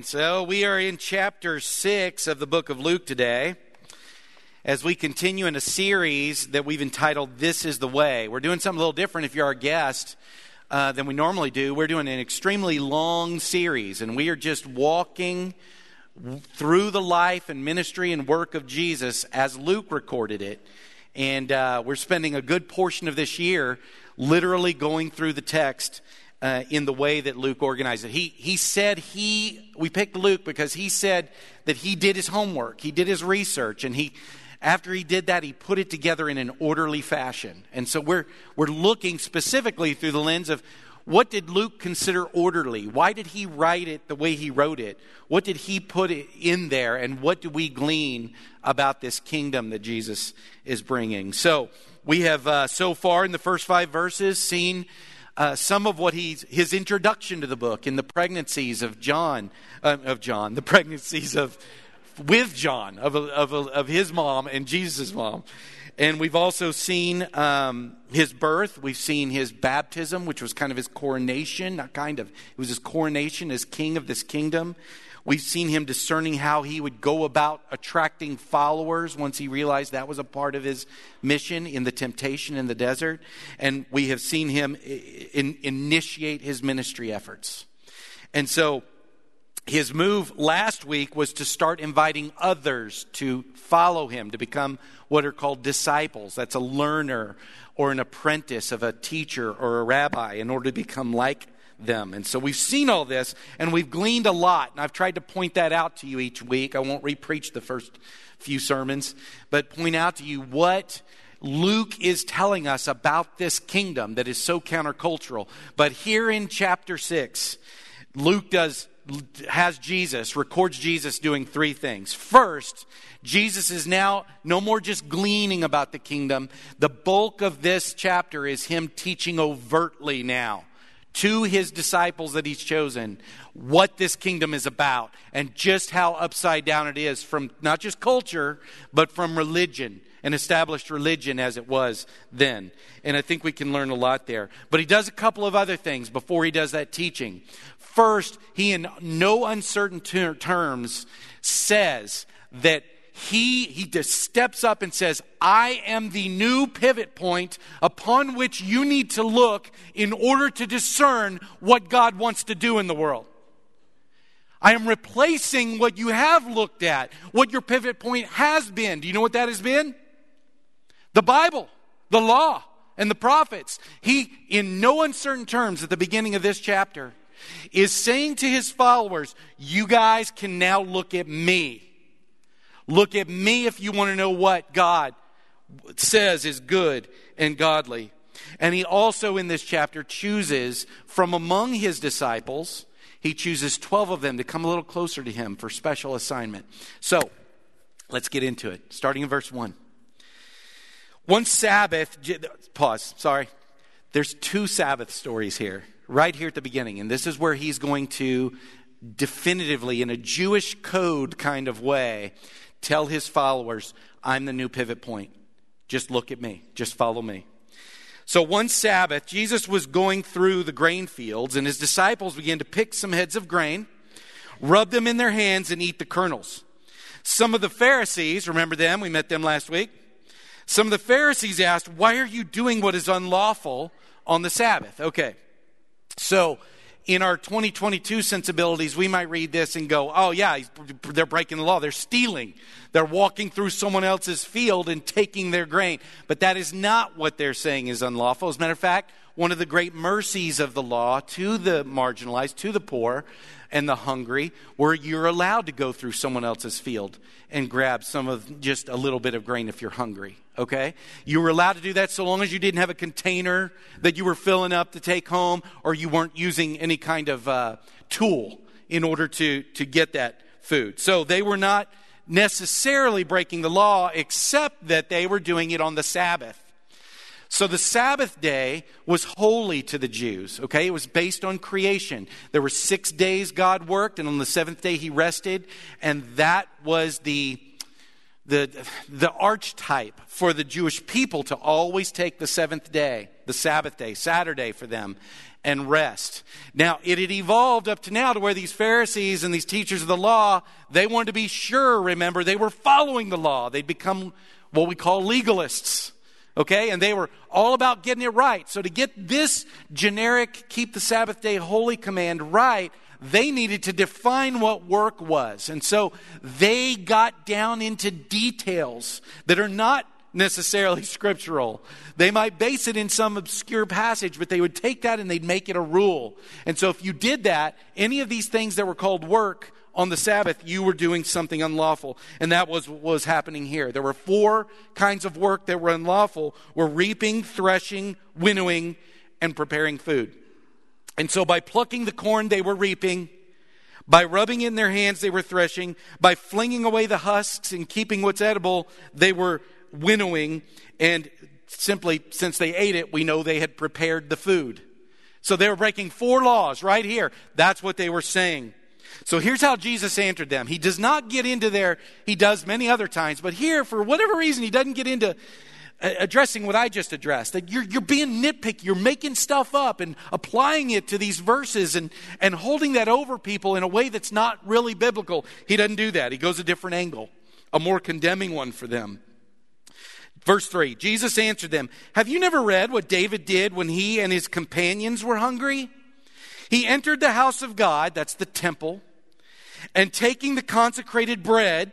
So, we are in chapter 6 of the book of Luke today as we continue in a series that we've entitled This is the Way. We're doing something a little different if you're our guest uh, than we normally do. We're doing an extremely long series, and we are just walking through the life and ministry and work of Jesus as Luke recorded it. And uh, we're spending a good portion of this year literally going through the text uh, in the way that Luke organized it. He, he said he, we picked Luke because he said that he did his homework, he did his research, and he, after he did that, he put it together in an orderly fashion. And so we're, we're looking specifically through the lens of what did Luke consider orderly? Why did he write it the way he wrote it? What did he put in there? And what do we glean about this kingdom that Jesus is bringing? So we have uh, so far in the first five verses seen uh, some of what he's his introduction to the book in the pregnancies of John uh, of John, the pregnancies of with John of of of his mom and Jesus' mom. And we've also seen um, his birth. We've seen his baptism, which was kind of his coronation, not kind of, it was his coronation as king of this kingdom. We've seen him discerning how he would go about attracting followers once he realized that was a part of his mission in the temptation in the desert. And we have seen him in, initiate his ministry efforts. And so his move last week was to start inviting others to follow him, to become what are called disciples. That's a learner or an apprentice of a teacher or a rabbi in order to become like them. And so we've seen all this and we've gleaned a lot. And I've tried to point that out to you each week. I won't repreach the first few sermons, but point out to you what Luke is telling us about this kingdom that is so countercultural. But here in chapter 6, Luke does has Jesus, records Jesus doing three things. First, Jesus is now no more just gleaning about the kingdom. The bulk of this chapter is him teaching overtly now to his disciples that he's chosen what this kingdom is about and just how upside down it is from not just culture, but from religion and established religion as it was then. And I think we can learn a lot there. But he does a couple of other things before he does that teaching. First, he, in no uncertain ter- terms, says that he, he just steps up and says, I am the new pivot point upon which you need to look in order to discern what God wants to do in the world. I am replacing what you have looked at, what your pivot point has been. Do you know what that has been? The Bible, the law, and the prophets. He, in no uncertain terms, at the beginning of this chapter, is saying to his followers, You guys can now look at me. Look at me if you want to know what God says is good and godly. And he also, in this chapter, chooses from among his disciples, he chooses 12 of them to come a little closer to him for special assignment. So, let's get into it, starting in verse 1. One Sabbath, pause, sorry. There's two Sabbath stories here, right here at the beginning. And this is where he's going to definitively, in a Jewish code kind of way, tell his followers, I'm the new pivot point. Just look at me, just follow me. So one Sabbath, Jesus was going through the grain fields, and his disciples began to pick some heads of grain, rub them in their hands, and eat the kernels. Some of the Pharisees, remember them? We met them last week. Some of the Pharisees asked, Why are you doing what is unlawful on the Sabbath? Okay. So in our 2022 sensibilities, we might read this and go, oh, yeah, they're breaking the law. They're stealing. They're walking through someone else's field and taking their grain. But that is not what they're saying is unlawful. As a matter of fact, one of the great mercies of the law to the marginalized, to the poor, and the hungry, where you're allowed to go through someone else's field and grab some of just a little bit of grain if you're hungry. Okay? You were allowed to do that so long as you didn't have a container that you were filling up to take home or you weren't using any kind of uh, tool in order to, to get that food. So they were not necessarily breaking the law, except that they were doing it on the Sabbath. So the Sabbath day was holy to the Jews, okay? It was based on creation. There were six days God worked, and on the seventh day he rested, and that was the, the, the archetype for the Jewish people to always take the seventh day, the Sabbath day, Saturday for them, and rest. Now, it had evolved up to now to where these Pharisees and these teachers of the law, they wanted to be sure, remember, they were following the law. They'd become what we call legalists. Okay? And they were all about getting it right. So to get this generic keep the Sabbath day holy command right, they needed to define what work was. And so they got down into details that are not necessarily scriptural. They might base it in some obscure passage, but they would take that and they'd make it a rule. And so if you did that, any of these things that were called work on the Sabbath, you were doing something unlawful. And that was what was happening here. There were four kinds of work that were unlawful were reaping, threshing, winnowing, and preparing food. And so by plucking the corn, they were reaping. By rubbing in their hands, they were threshing. By flinging away the husks and keeping what's edible, they were winnowing, and simply since they ate it, we know they had prepared the food. So they were breaking four laws right here. That's what they were saying. So here's how Jesus answered them. He does not get into there, he does many other times, but here, for whatever reason, he doesn't get into addressing what I just addressed. That you're, you're being nitpicky, you're making stuff up and applying it to these verses and, and holding that over people in a way that's not really biblical. He doesn't do that. He goes a different angle, a more condemning one for them. Verse 3 Jesus answered them, Have you never read what David did when he and his companions were hungry? He entered the house of God, that's the temple, and taking the consecrated bread,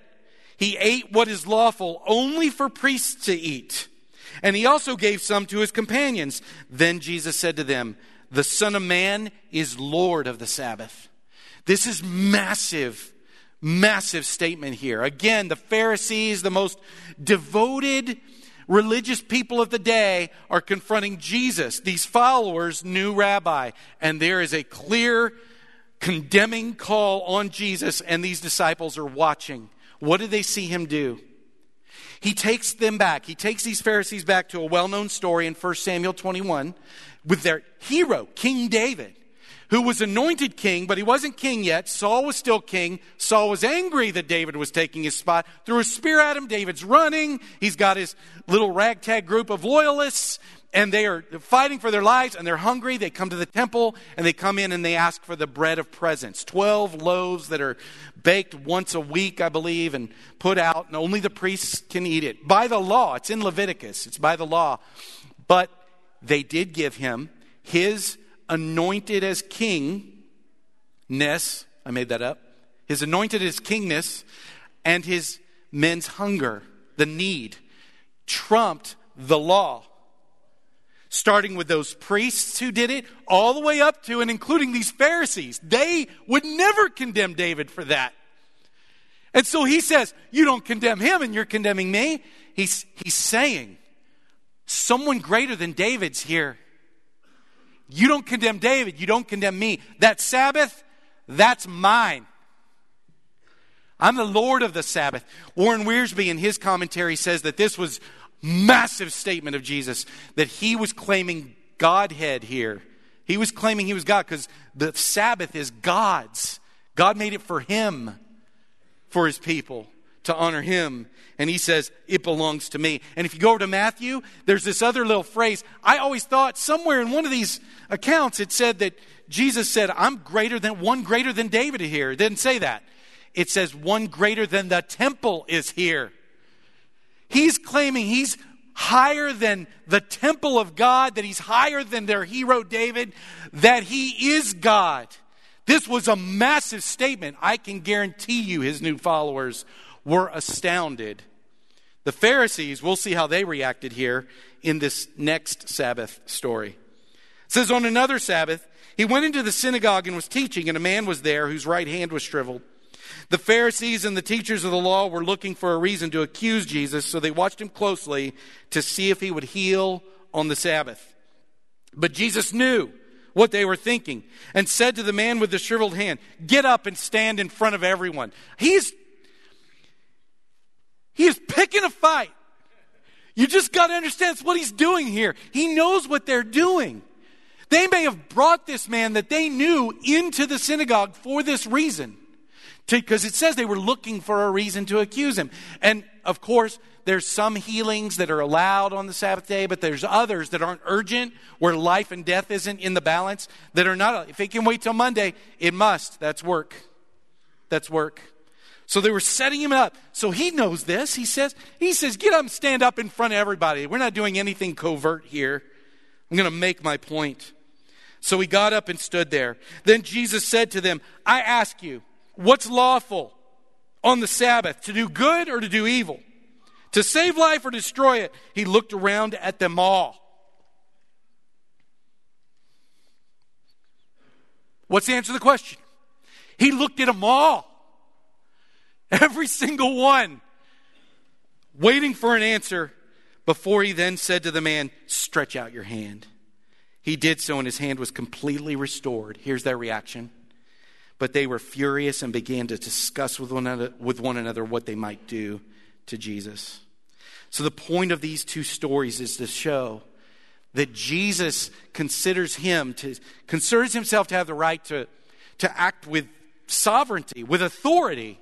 he ate what is lawful only for priests to eat. And he also gave some to his companions. Then Jesus said to them, The Son of Man is Lord of the Sabbath. This is massive, massive statement here. Again, the Pharisees, the most devoted, religious people of the day are confronting Jesus, these followers, new rabbi, and there is a clear condemning call on Jesus, and these disciples are watching. What do they see him do? He takes them back. He takes these Pharisees back to a well known story in 1 Samuel 21 with their hero, King David who was anointed king, but he wasn't king yet. Saul was still king. Saul was angry that David was taking his spot. Threw a spear at him. David's running. He's got his little ragtag group of loyalists, and they are fighting for their lives, and they're hungry. They come to the temple, and they come in and they ask for the bread of presence 12 loaves that are baked once a week, I believe, and put out, and only the priests can eat it. By the law, it's in Leviticus, it's by the law. But they did give him his anointed as king, ness, I made that up, his anointed as kingness, and his men's hunger, the need, trumped the law. Starting with those priests who did it, all the way up to and including these Pharisees. They would never condemn David for that. And so he says, You don't condemn him and you're condemning me. He's, he's saying, Someone greater than David's here. You don't condemn David. You don't condemn me. That Sabbath, that's mine. I'm the Lord of the Sabbath. Warren Wiersbe in his commentary says that this was massive statement of Jesus that he was claiming Godhead here. He was claiming he was God because the Sabbath is God's. God made it for him, for his people to honor him. And he says, It belongs to me. And if you go over to Matthew, there's this other little phrase. I always thought somewhere in one of these accounts it said that Jesus said, I'm greater than one greater than David here. It didn't say that. It says, One greater than the temple is here. He's claiming he's higher than the temple of God, that he's higher than their hero David, that he is God. This was a massive statement. I can guarantee you his new followers were astounded. The Pharisees, we'll see how they reacted here in this next Sabbath story. It says, On another Sabbath, he went into the synagogue and was teaching, and a man was there whose right hand was shriveled. The Pharisees and the teachers of the law were looking for a reason to accuse Jesus, so they watched him closely to see if he would heal on the Sabbath. But Jesus knew what they were thinking and said to the man with the shriveled hand, Get up and stand in front of everyone. He's he is picking a fight. You just got to understand what he's doing here. He knows what they're doing. They may have brought this man that they knew into the synagogue for this reason. Because it says they were looking for a reason to accuse him. And of course, there's some healings that are allowed on the Sabbath day, but there's others that aren't urgent, where life and death isn't in the balance, that are not. If it can wait till Monday, it must. That's work. That's work. So they were setting him up. So he knows this. He says, he says, get up and stand up in front of everybody. We're not doing anything covert here. I'm going to make my point. So he got up and stood there. Then Jesus said to them, I ask you, what's lawful on the Sabbath, to do good or to do evil? To save life or destroy it? He looked around at them all. What's the answer to the question? He looked at them all. Every single one. Waiting for an answer before he then said to the man, Stretch out your hand. He did so, and his hand was completely restored. Here's their reaction. But they were furious and began to discuss with one another, with one another what they might do to Jesus. So, the point of these two stories is to show that Jesus considers him to considers himself to have the right to, to act with sovereignty, with authority.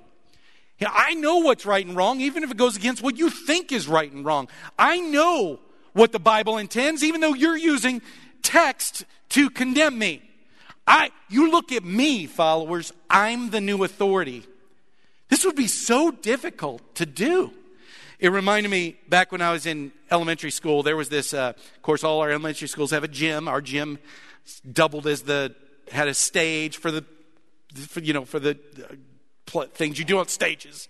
I know what's right and wrong, even if it goes against what you think is right and wrong. I know what the Bible intends, even though you're using text to condemn me. I, you look at me, followers, I'm the new authority. This would be so difficult to do. It reminded me back when I was in elementary school, there was this, uh, of course, all our elementary schools have a gym. Our gym doubled as the, had a stage for the, for, you know, for the uh, things you do on stages.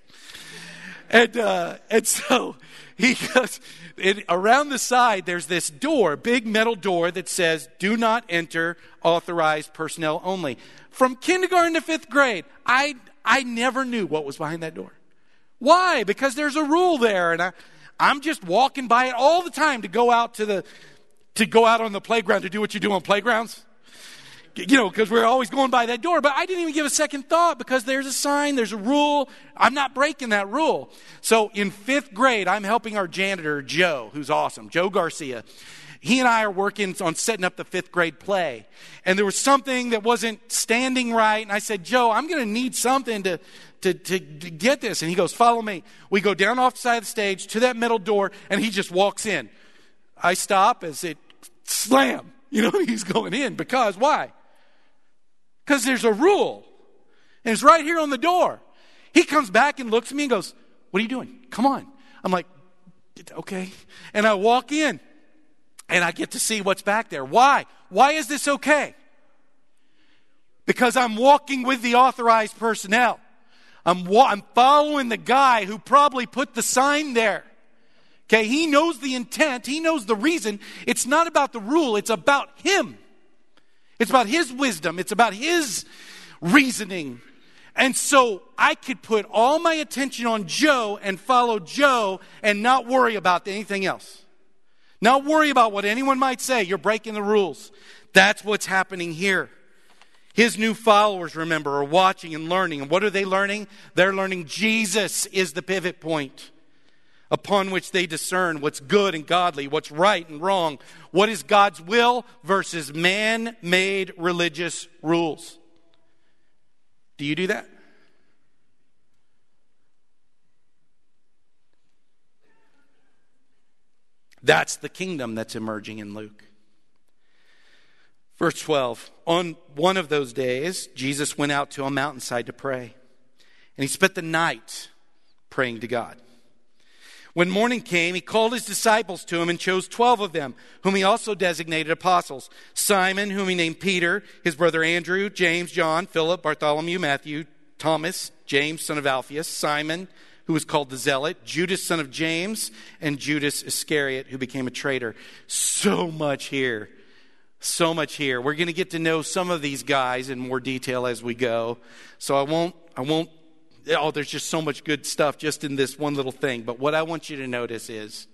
And, uh, and so he goes, it, around the side, there's this door, big metal door that says, do not enter authorized personnel only. From kindergarten to fifth grade, I, I never knew what was behind that door. Why? Because there's a rule there, and I, I'm just walking by it all the time to go out to the, to go out on the playground to do what you do on playgrounds you know, because we're always going by that door. But I didn't even give a second thought because there's a sign, there's a rule. I'm not breaking that rule. So in fifth grade, I'm helping our janitor, Joe, who's awesome, Joe Garcia. He and I are working on setting up the fifth grade play. And there was something that wasn't standing right. And I said, Joe, I'm going to need something to, to, to, to get this. And he goes, Follow me. We go down off the side of the stage to that middle door, and he just walks in. I stop as it slam. You know, he's going in because why? Because there's a rule. And it's right here on the door. He comes back and looks at me and goes, What are you doing? Come on. I'm like, Okay. And I walk in and I get to see what's back there. Why? Why is this okay? Because I'm walking with the authorized personnel. I'm, wa- I'm following the guy who probably put the sign there. Okay, he knows the intent, he knows the reason. It's not about the rule, it's about him. It's about his wisdom, it's about his reasoning. And so I could put all my attention on Joe and follow Joe and not worry about anything else. Not worry about what anyone might say. You're breaking the rules. That's what's happening here. His new followers, remember, are watching and learning. And what are they learning? They're learning Jesus is the pivot point upon which they discern what's good and godly, what's right and wrong, what is God's will versus man made religious rules. Do you do that? That's the kingdom that's emerging in Luke. Verse 12 On one of those days, Jesus went out to a mountainside to pray, and he spent the night praying to God. When morning came, he called his disciples to him and chose twelve of them, whom he also designated apostles Simon, whom he named Peter, his brother Andrew, James, John, Philip, Bartholomew, Matthew, Thomas, James, son of Alphaeus, Simon, who was called the Zealot, Judas, son of James, and Judas Iscariot, who became a traitor. So much here. So much here. We're going to get to know some of these guys in more detail as we go. So I won't, I won't oh, there's just so much good stuff just in this one little thing. But what I want you to notice is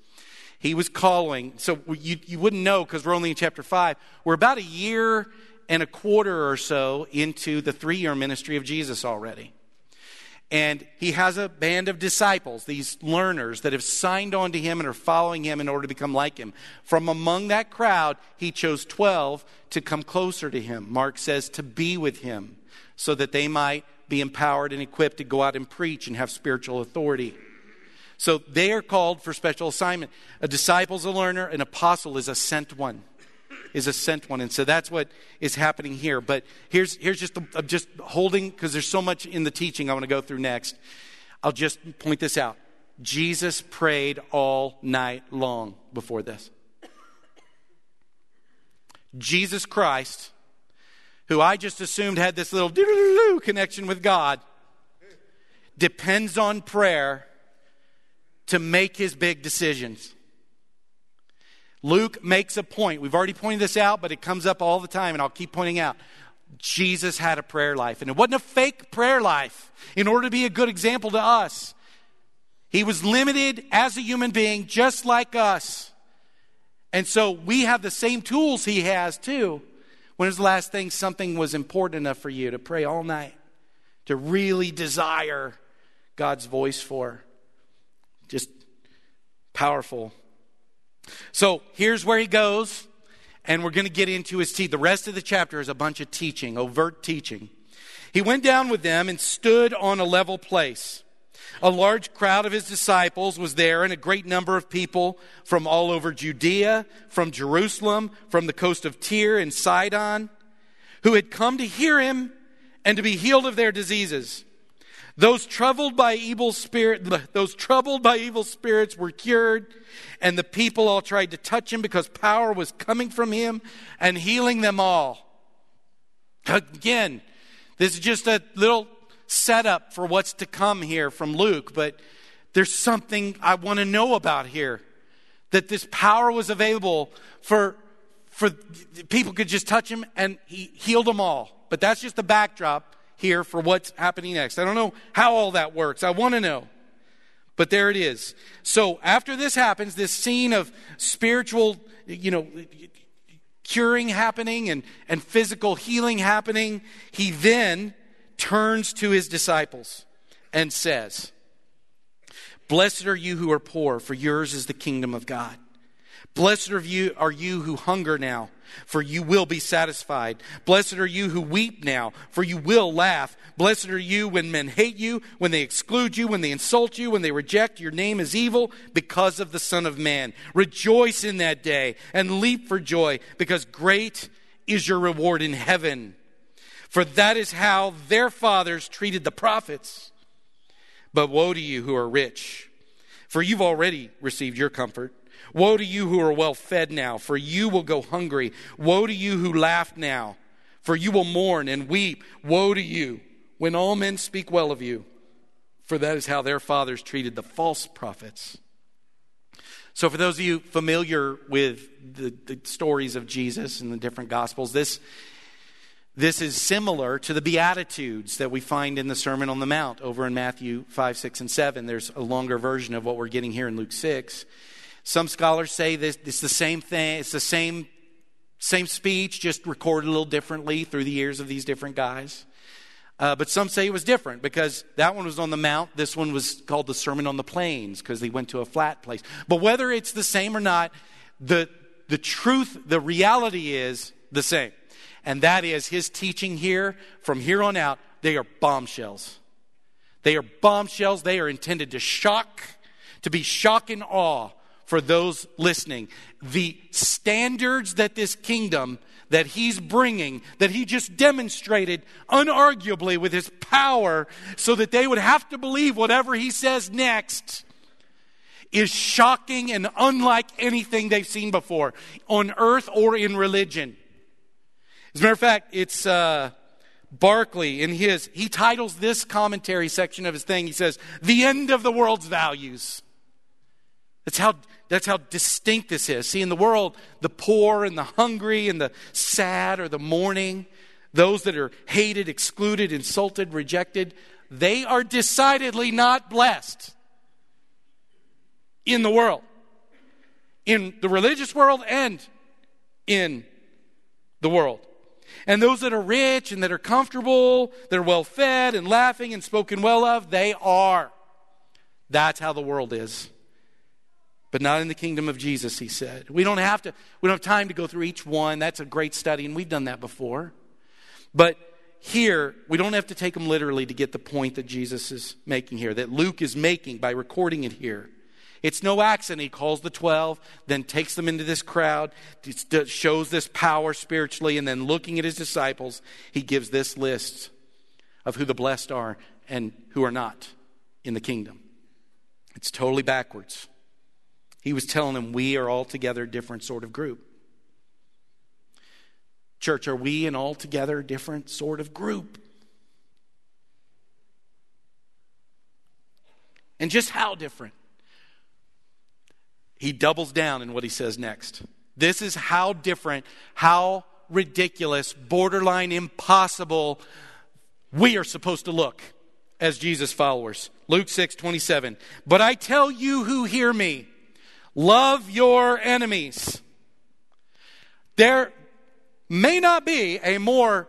he was calling. So you, you wouldn't know because we're only in chapter 5. We're about a year and a quarter or so into the three year ministry of Jesus already. And he has a band of disciples, these learners that have signed on to him and are following him in order to become like him. From among that crowd, he chose 12 to come closer to him. Mark says to be with him so that they might be empowered and equipped to go out and preach and have spiritual authority. So they are called for special assignment. A disciple is a learner, an apostle is a sent one. Is a sent one. And so that's what is happening here. But here's, here's just, I'm just holding, because there's so much in the teaching I want to go through next. I'll just point this out. Jesus prayed all night long before this. Jesus Christ, who I just assumed had this little connection with God, depends on prayer to make his big decisions. Luke makes a point. We've already pointed this out, but it comes up all the time, and I'll keep pointing out. Jesus had a prayer life, and it wasn't a fake prayer life in order to be a good example to us. He was limited as a human being, just like us. And so we have the same tools he has too. When was the last thing something was important enough for you to pray all night, to really desire God's voice for? Just powerful. So here's where he goes, and we're going to get into his teeth. The rest of the chapter is a bunch of teaching, overt teaching. He went down with them and stood on a level place. A large crowd of his disciples was there, and a great number of people from all over Judea, from Jerusalem, from the coast of Tyre and Sidon, who had come to hear him and to be healed of their diseases. Those troubled by evil spirit, those troubled by evil spirits were cured, and the people all tried to touch him because power was coming from him and healing them all. Again, this is just a little setup for what's to come here from Luke, but there's something I want to know about here. That this power was available for, for people could just touch him and he healed them all. But that's just the backdrop here for what's happening next. I don't know how all that works. I want to know. But there it is. So after this happens, this scene of spiritual, you know, curing happening and, and physical healing happening, he then turns to his disciples and says, Blessed are you who are poor, for yours is the kingdom of God. Blessed are you, are you who hunger now for you will be satisfied. Blessed are you who weep now, for you will laugh. Blessed are you when men hate you, when they exclude you, when they insult you, when they reject your name as evil because of the Son of Man. Rejoice in that day and leap for joy, because great is your reward in heaven. For that is how their fathers treated the prophets. But woe to you who are rich, for you've already received your comfort. Woe to you who are well fed now, for you will go hungry. Woe to you who laugh now, for you will mourn and weep. Woe to you when all men speak well of you, for that is how their fathers treated the false prophets. So, for those of you familiar with the, the stories of Jesus and the different gospels, this this is similar to the Beatitudes that we find in the Sermon on the Mount over in Matthew 5, 6, and 7. There's a longer version of what we're getting here in Luke 6. Some scholars say this, it's the same thing, it's the same, same speech, just recorded a little differently through the years of these different guys. Uh, but some say it was different because that one was on the mount. This one was called the Sermon on the Plains because they went to a flat place. But whether it's the same or not, the, the truth, the reality is the same. And that is his teaching here, from here on out, they are bombshells. They are bombshells. They are intended to shock, to be shock and awe for those listening. The standards that this kingdom that he's bringing, that he just demonstrated unarguably with his power, so that they would have to believe whatever he says next, is shocking and unlike anything they've seen before on earth or in religion. As a matter of fact, it's uh, Barclay in his, he titles this commentary section of his thing, he says, The End of the World's Values. That's how that's how distinct this is. See, in the world, the poor and the hungry and the sad or the mourning, those that are hated, excluded, insulted, rejected, they are decidedly not blessed in the world, in the religious world and in the world. And those that are rich and that are comfortable, that are well fed and laughing and spoken well of, they are. That's how the world is but not in the kingdom of Jesus, he said. We don't have to, we don't have time to go through each one. That's a great study, and we've done that before. But here, we don't have to take them literally to get the point that Jesus is making here, that Luke is making by recording it here. It's no accident. He calls the 12, then takes them into this crowd, shows this power spiritually, and then looking at his disciples, he gives this list of who the blessed are and who are not in the kingdom. It's totally backwards. He was telling them we are altogether a different sort of group. Church, are we an altogether different sort of group? And just how different? He doubles down in what he says next. This is how different, how ridiculous, borderline impossible we are supposed to look as Jesus followers. Luke 6 27. But I tell you who hear me, love your enemies. There, may not be a more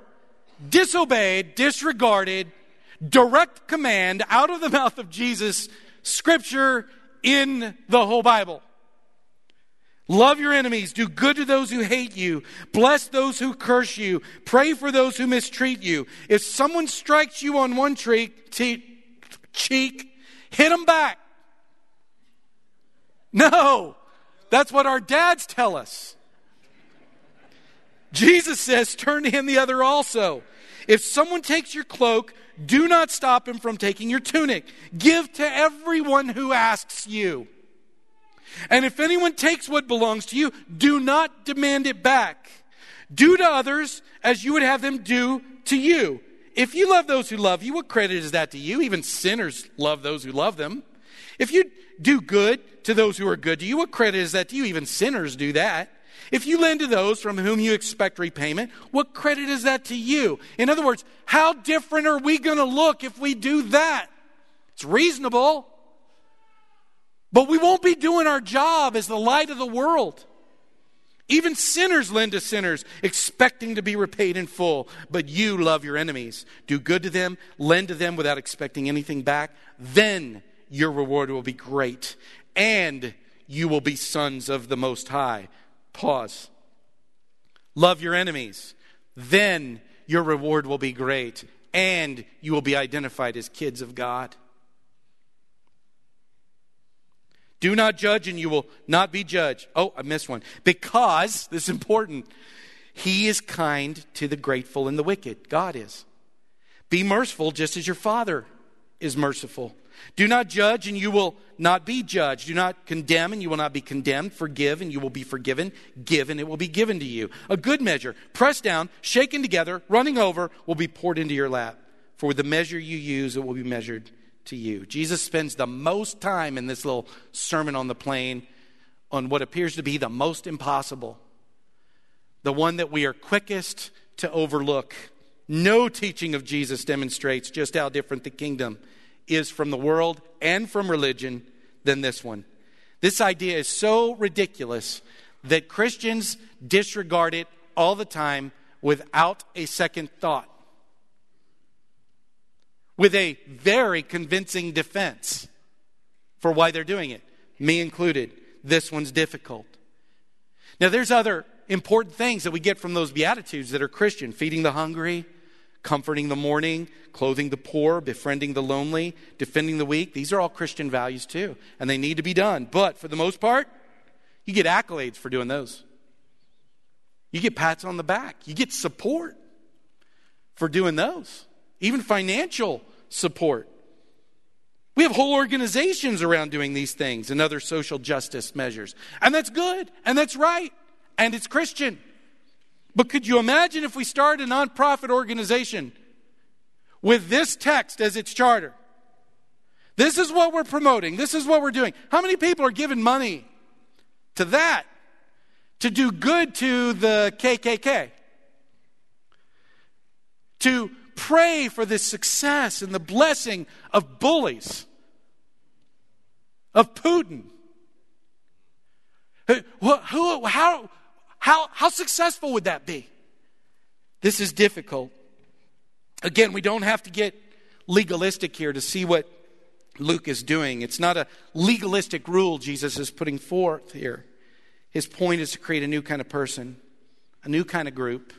disobeyed, disregarded, direct command out of the mouth of Jesus, scripture in the whole Bible. Love your enemies, do good to those who hate you, bless those who curse you, pray for those who mistreat you. If someone strikes you on one cheek, cheek hit them back. No, that's what our dads tell us. Jesus says, Turn to him the other also. If someone takes your cloak, do not stop him from taking your tunic. Give to everyone who asks you. And if anyone takes what belongs to you, do not demand it back. Do to others as you would have them do to you. If you love those who love you, what credit is that to you? Even sinners love those who love them. If you do good to those who are good to you, what credit is that to you? Even sinners do that. If you lend to those from whom you expect repayment, what credit is that to you? In other words, how different are we going to look if we do that? It's reasonable. But we won't be doing our job as the light of the world. Even sinners lend to sinners, expecting to be repaid in full. But you love your enemies. Do good to them, lend to them without expecting anything back. Then your reward will be great, and you will be sons of the Most High. Pause. Love your enemies. Then your reward will be great, and you will be identified as kids of God. Do not judge, and you will not be judged. Oh, I missed one. Because, this is important, he is kind to the grateful and the wicked. God is. Be merciful just as your Father is merciful. Do not judge, and you will not be judged. Do not condemn, and you will not be condemned. Forgive, and you will be forgiven. Give, and it will be given to you. A good measure, pressed down, shaken together, running over, will be poured into your lap. For with the measure you use, it will be measured to you. Jesus spends the most time in this little sermon on the plain on what appears to be the most impossible, the one that we are quickest to overlook. No teaching of Jesus demonstrates just how different the kingdom is from the world and from religion than this one. This idea is so ridiculous that Christians disregard it all the time without a second thought, with a very convincing defense for why they're doing it, me included. This one's difficult. Now, there's other important things that we get from those Beatitudes that are Christian feeding the hungry, comforting the mourning, clothing the poor, befriending the lonely, defending the weak. These are all Christian values too, and they need to be done. But for the most part, you get accolades for doing those. You get pats on the back. You get support for doing those, even financial support. We have whole organizations around doing these things and other social justice measures. And that's good, and that's right, and it's Christian. But could you imagine if we started a nonprofit organization with this text as its charter? This is what we're promoting. This is what we're doing. How many people are giving money to that to do good to the KKK? To pray for the success and the blessing of bullies, of Putin? Who, who, how, how, how successful would that be? This is difficult. Again, we don't have to get legalistic here to see what Luke is doing. It's not a legalistic rule Jesus is putting forth here. His point is to create a new kind of person, a new kind of group,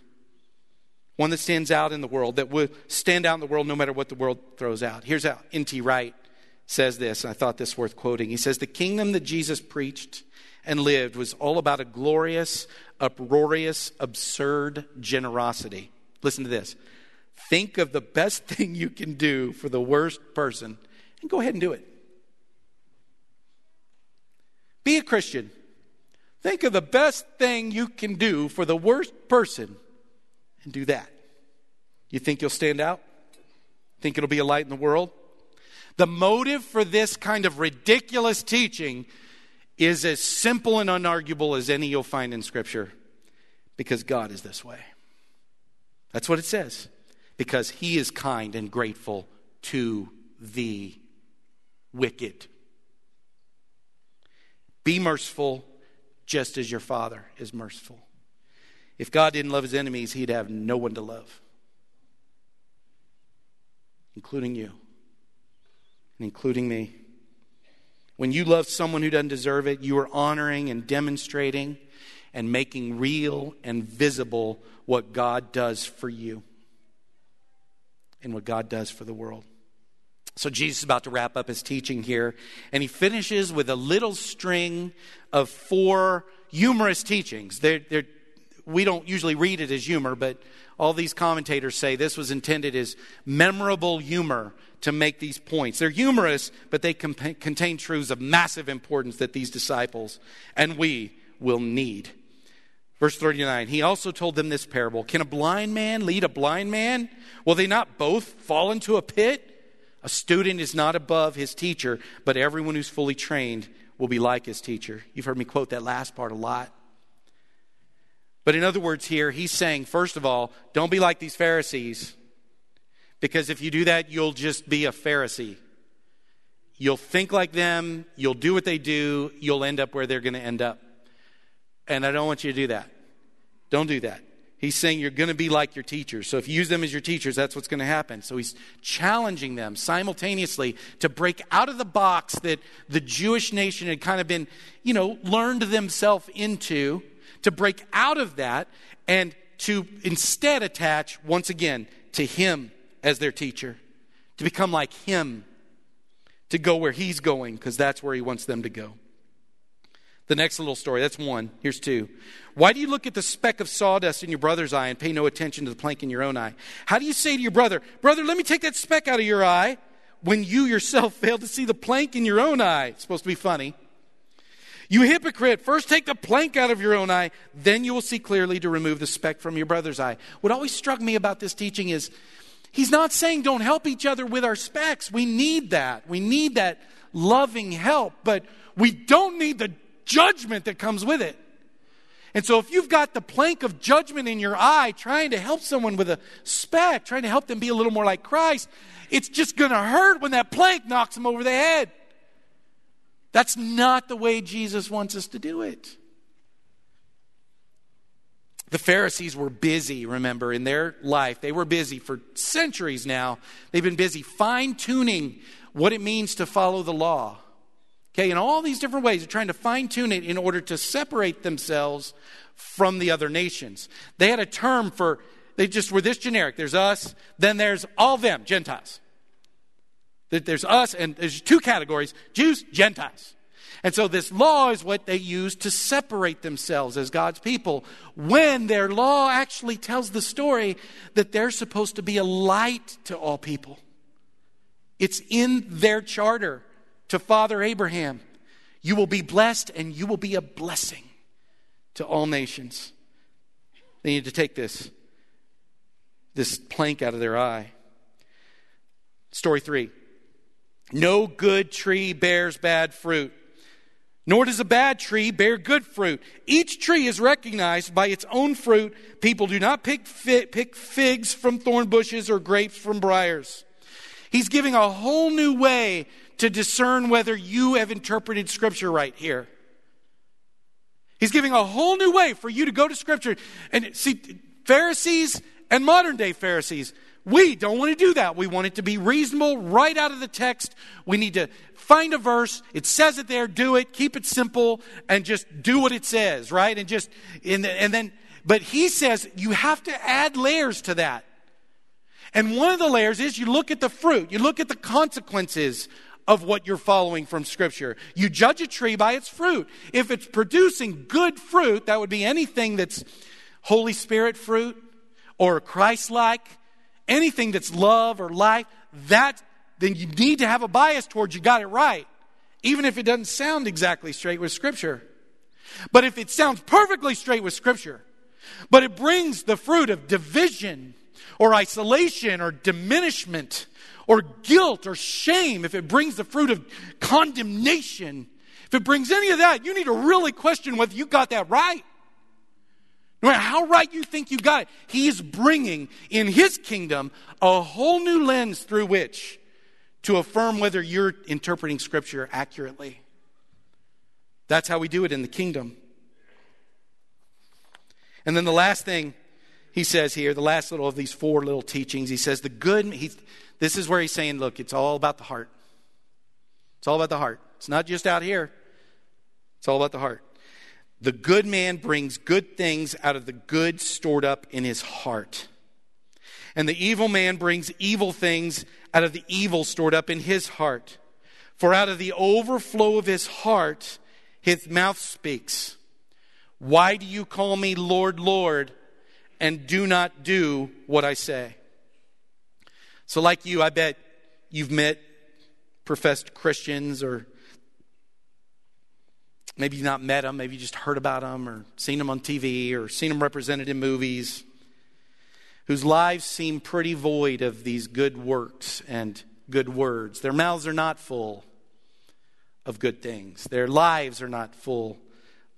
one that stands out in the world, that will stand out in the world no matter what the world throws out. Here's how N.T. Wright says this, and I thought this worth quoting. He says, The kingdom that Jesus preached and lived was all about a glorious, uproarious, absurd generosity. Listen to this. Think of the best thing you can do for the worst person and go ahead and do it. Be a Christian. Think of the best thing you can do for the worst person and do that. You think you'll stand out? Think it'll be a light in the world? The motive for this kind of ridiculous teaching is as simple and unarguable as any you'll find in Scripture because God is this way. That's what it says. Because He is kind and grateful to the wicked. Be merciful just as your Father is merciful. If God didn't love His enemies, He'd have no one to love, including you and including me. When you love someone who doesn't deserve it, you are honoring and demonstrating and making real and visible what God does for you and what God does for the world. So Jesus is about to wrap up his teaching here, and he finishes with a little string of four humorous teachings. They're, they're, we don't usually read it as humor, but all these commentators say this was intended as memorable humor to make these points. They're humorous, but they comp- contain truths of massive importance that these disciples and we will need. Verse 39, he also told them this parable Can a blind man lead a blind man? Will they not both fall into a pit? A student is not above his teacher, but everyone who's fully trained will be like his teacher. You've heard me quote that last part a lot. But in other words, here, he's saying, first of all, don't be like these Pharisees because if you do that, you'll just be a Pharisee. You'll think like them, you'll do what they do, you'll end up where they're going to end up. And I don't want you to do that. Don't do that. He's saying you're going to be like your teachers. So if you use them as your teachers, that's what's going to happen. So he's challenging them simultaneously to break out of the box that the Jewish nation had kind of been, you know, learned themselves into, to break out of that and to instead attach, once again, to him as their teacher, to become like him, to go where he's going, because that's where he wants them to go. The next little story, that's one. Here's two. Why do you look at the speck of sawdust in your brother's eye and pay no attention to the plank in your own eye? How do you say to your brother, Brother, let me take that speck out of your eye, when you yourself fail to see the plank in your own eye? It's supposed to be funny. You hypocrite, first take the plank out of your own eye, then you will see clearly to remove the speck from your brother's eye. What always struck me about this teaching is He's not saying don't help each other with our specks. We need that. We need that loving help, but we don't need the judgment that comes with it. And so, if you've got the plank of judgment in your eye, trying to help someone with a speck, trying to help them be a little more like Christ, it's just going to hurt when that plank knocks them over the head. That's not the way Jesus wants us to do it. The Pharisees were busy, remember, in their life. They were busy for centuries now. They've been busy fine tuning what it means to follow the law. Okay, in all these different ways, they're trying to fine tune it in order to separate themselves from the other nations. They had a term for, they just were this generic. There's us, then there's all them, Gentiles. There's us, and there's two categories Jews, Gentiles. And so this law is what they use to separate themselves as God's people when their law actually tells the story that they're supposed to be a light to all people. It's in their charter to Father Abraham. You will be blessed and you will be a blessing to all nations. They need to take this, this plank out of their eye. Story three. No good tree bears bad fruit nor does a bad tree bear good fruit. Each tree is recognized by its own fruit. People do not pick, pick figs from thorn bushes or grapes from briars. He's giving a whole new way to discern whether you have interpreted Scripture right here. He's giving a whole new way for you to go to Scripture. And see, Pharisees and modern day Pharisees, we don't want to do that. We want it to be reasonable right out of the text. We need to find a verse. It says it there. Do it. Keep it simple and just do what it says, right? And just, and, and then, But he says you have to add layers to that. And one of the layers is you look at the fruit, you look at the consequences of what you're following from Scripture. You judge a tree by its fruit. If it's producing good fruit, that would be anything that's Holy Spirit fruit or Christ like, anything that's love or life, that then you need to have a bias towards you got it right, even if it doesn't sound exactly straight with Scripture. But if it sounds perfectly straight with Scripture, but it brings the fruit of division or isolation or diminishment or guilt or shame, if it brings the fruit of condemnation, if it brings any of that, you need to really question whether you got that right. No matter how right you think you got it, He's bringing in His kingdom a whole new lens through which to affirm whether you're interpreting Scripture accurately. That's how we do it in the kingdom. And then the last thing he says here, the last little of these four little teachings, he says the good, this is where he's saying, look, it's all about the heart. It's all about the heart. It's not just out here, it's all about the heart. The good man brings good things out of the good stored up in his heart. And the evil man brings evil things out of the evil stored up in his heart. For out of the overflow of his heart, his mouth speaks. Why do you call me Lord, Lord, and do not do what I say? So, like you, I bet you've met professed Christians, or maybe you've not met them, maybe you just heard about them, or seen them on TV, or seen them represented in movies, whose lives seem pretty void of these good works and good words. Their mouths are not full of good things, their lives are not full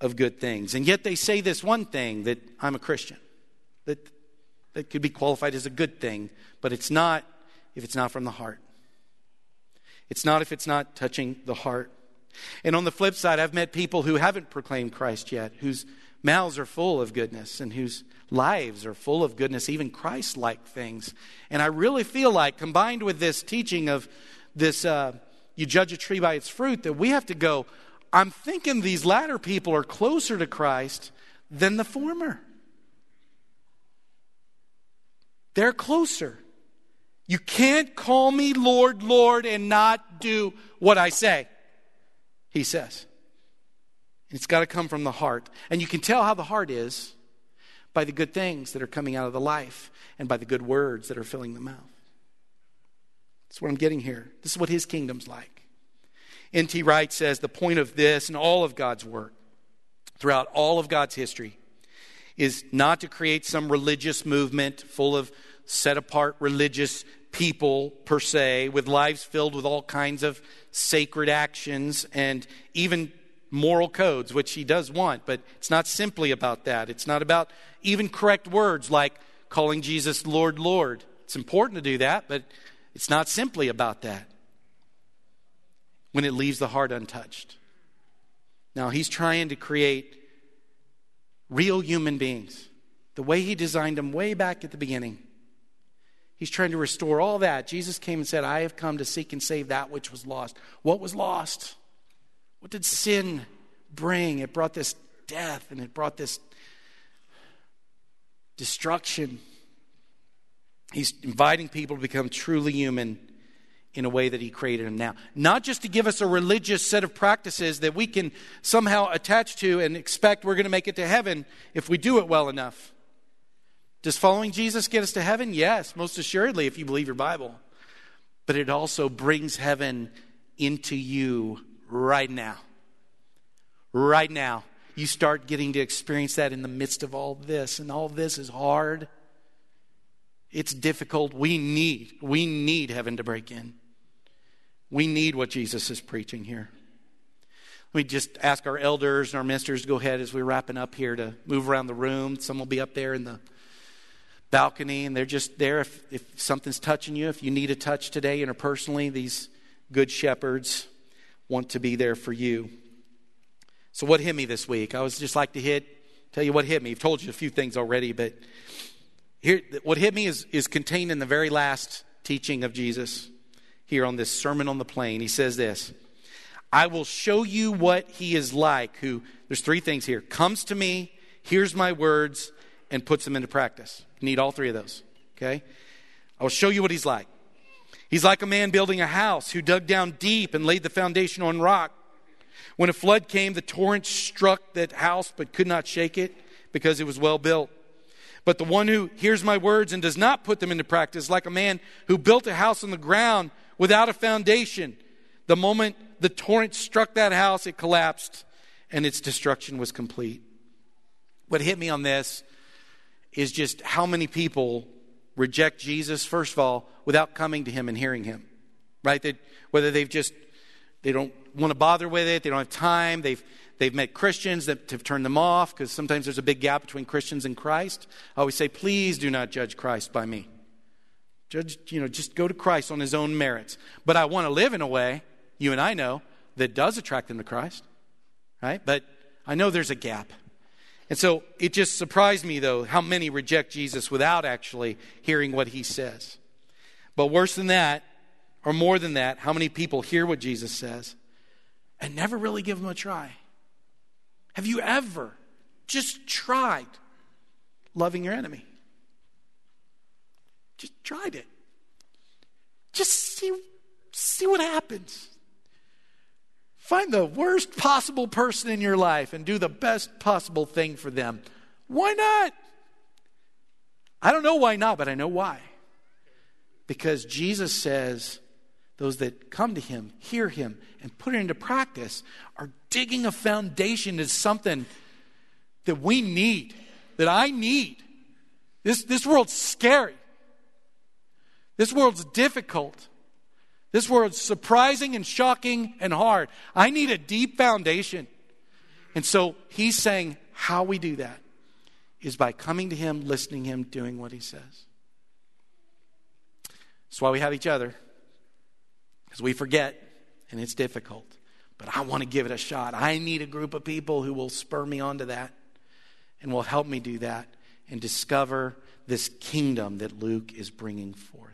of good things. And yet they say this one thing that I'm a Christian, that, that could be qualified as a good thing, but it's not if it's not from the heart. It's not if it's not touching the heart. And on the flip side, I've met people who haven't proclaimed Christ yet, whose mouths are full of goodness and whose lives are full of goodness, even Christ like things. And I really feel like, combined with this teaching of this, uh, you judge a tree by its fruit, that we have to go, I'm thinking these latter people are closer to Christ than the former. They're closer. You can't call me Lord, Lord, and not do what I say, he says. It's got to come from the heart. And you can tell how the heart is by the good things that are coming out of the life and by the good words that are filling the mouth. That's what I'm getting here. This is what his kingdom's like. N.T. Wright says the point of this and all of God's work throughout all of God's history is not to create some religious movement full of set apart religious people per se, with lives filled with all kinds of sacred actions and even moral codes, which he does want. But it's not simply about that. It's not about even correct words like calling Jesus Lord, Lord. It's important to do that, but it's not simply about that when it leaves the heart untouched. Now, he's trying to create real human beings the way he designed them way back at the beginning. He's trying to restore all that. Jesus came and said, I have come to seek and save that which was lost. What was lost? What did sin bring? It brought this death and it brought this destruction. He's inviting people to become truly human in a way that He created them now. Not just to give us a religious set of practices that we can somehow attach to and expect we're going to make it to heaven if we do it well enough. Does following Jesus get us to heaven? Yes, most assuredly, if you believe your Bible. But it also brings heaven into you right now. Right now. You start getting to experience that in the midst of all this, and all this is hard. It's difficult. We need, we need heaven to break in. We need what Jesus is preaching here. We just ask our elders and our ministers to go ahead as we're wrapping up here to move around the room. Some will be up there in the balcony, and they're just there if, if something's touching you. If you need a touch today interpersonally, these good shepherds want to be there for you. So, what hit me this week? I was just like to hit, tell you what hit me. I've told you a few things already, but here, what hit me is, is contained in the very last teaching of Jesus here on this Sermon on the Plain. He says this I will show you what he is like, who, there's three things here comes to me, hears my words, and puts them into practice. Need all three of those, okay? I will show you what he's like. He's like a man building a house who dug down deep and laid the foundation on rock. When a flood came, the torrent struck that house but could not shake it because it was well built. But the one who hears my words and does not put them into practice, like a man who built a house on the ground without a foundation. The moment the torrent struck that house, it collapsed and its destruction was complete. What hit me on this is just how many people reject Jesus, first of all, without coming to him and hearing him. Right? They, whether they've just, they don't want to bother with it, they don't have time, they've, they've met Christians that have turned them off, because sometimes there's a big gap between Christians and Christ. I always say, please do not judge Christ by me. Judge, you know, just go to Christ on his own merits. But I want to live in a way, you and I know, that does attract them to Christ. Right? But I know there's a gap. And so it just surprised me, though, how many reject Jesus without actually hearing what he says. But worse than that, or more than that, how many people hear what Jesus says and never really give him a try? Have you ever just tried loving your enemy? Just tried it. Just see, see what happens. Find the worst possible person in your life and do the best possible thing for them. Why not? I don't know why not, but I know why. Because Jesus says those that come to him, hear him, and put it into practice are digging a foundation to something that we need, that I need. This, this world's scary. This world's difficult. This world's surprising and shocking and hard. I need a deep foundation. And so he's saying how we do that is by coming to him, listening to him, doing what he says. That's why we have each other. Because we forget and it's difficult. But I want to give it a shot. I need a group of people who will spur me onto that and will help me do that and discover this kingdom that Luke is bringing forth.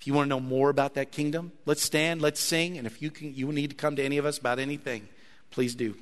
If you want to know more about that kingdom, let's stand, let's sing, and if you, can, you need to come to any of us about anything, please do.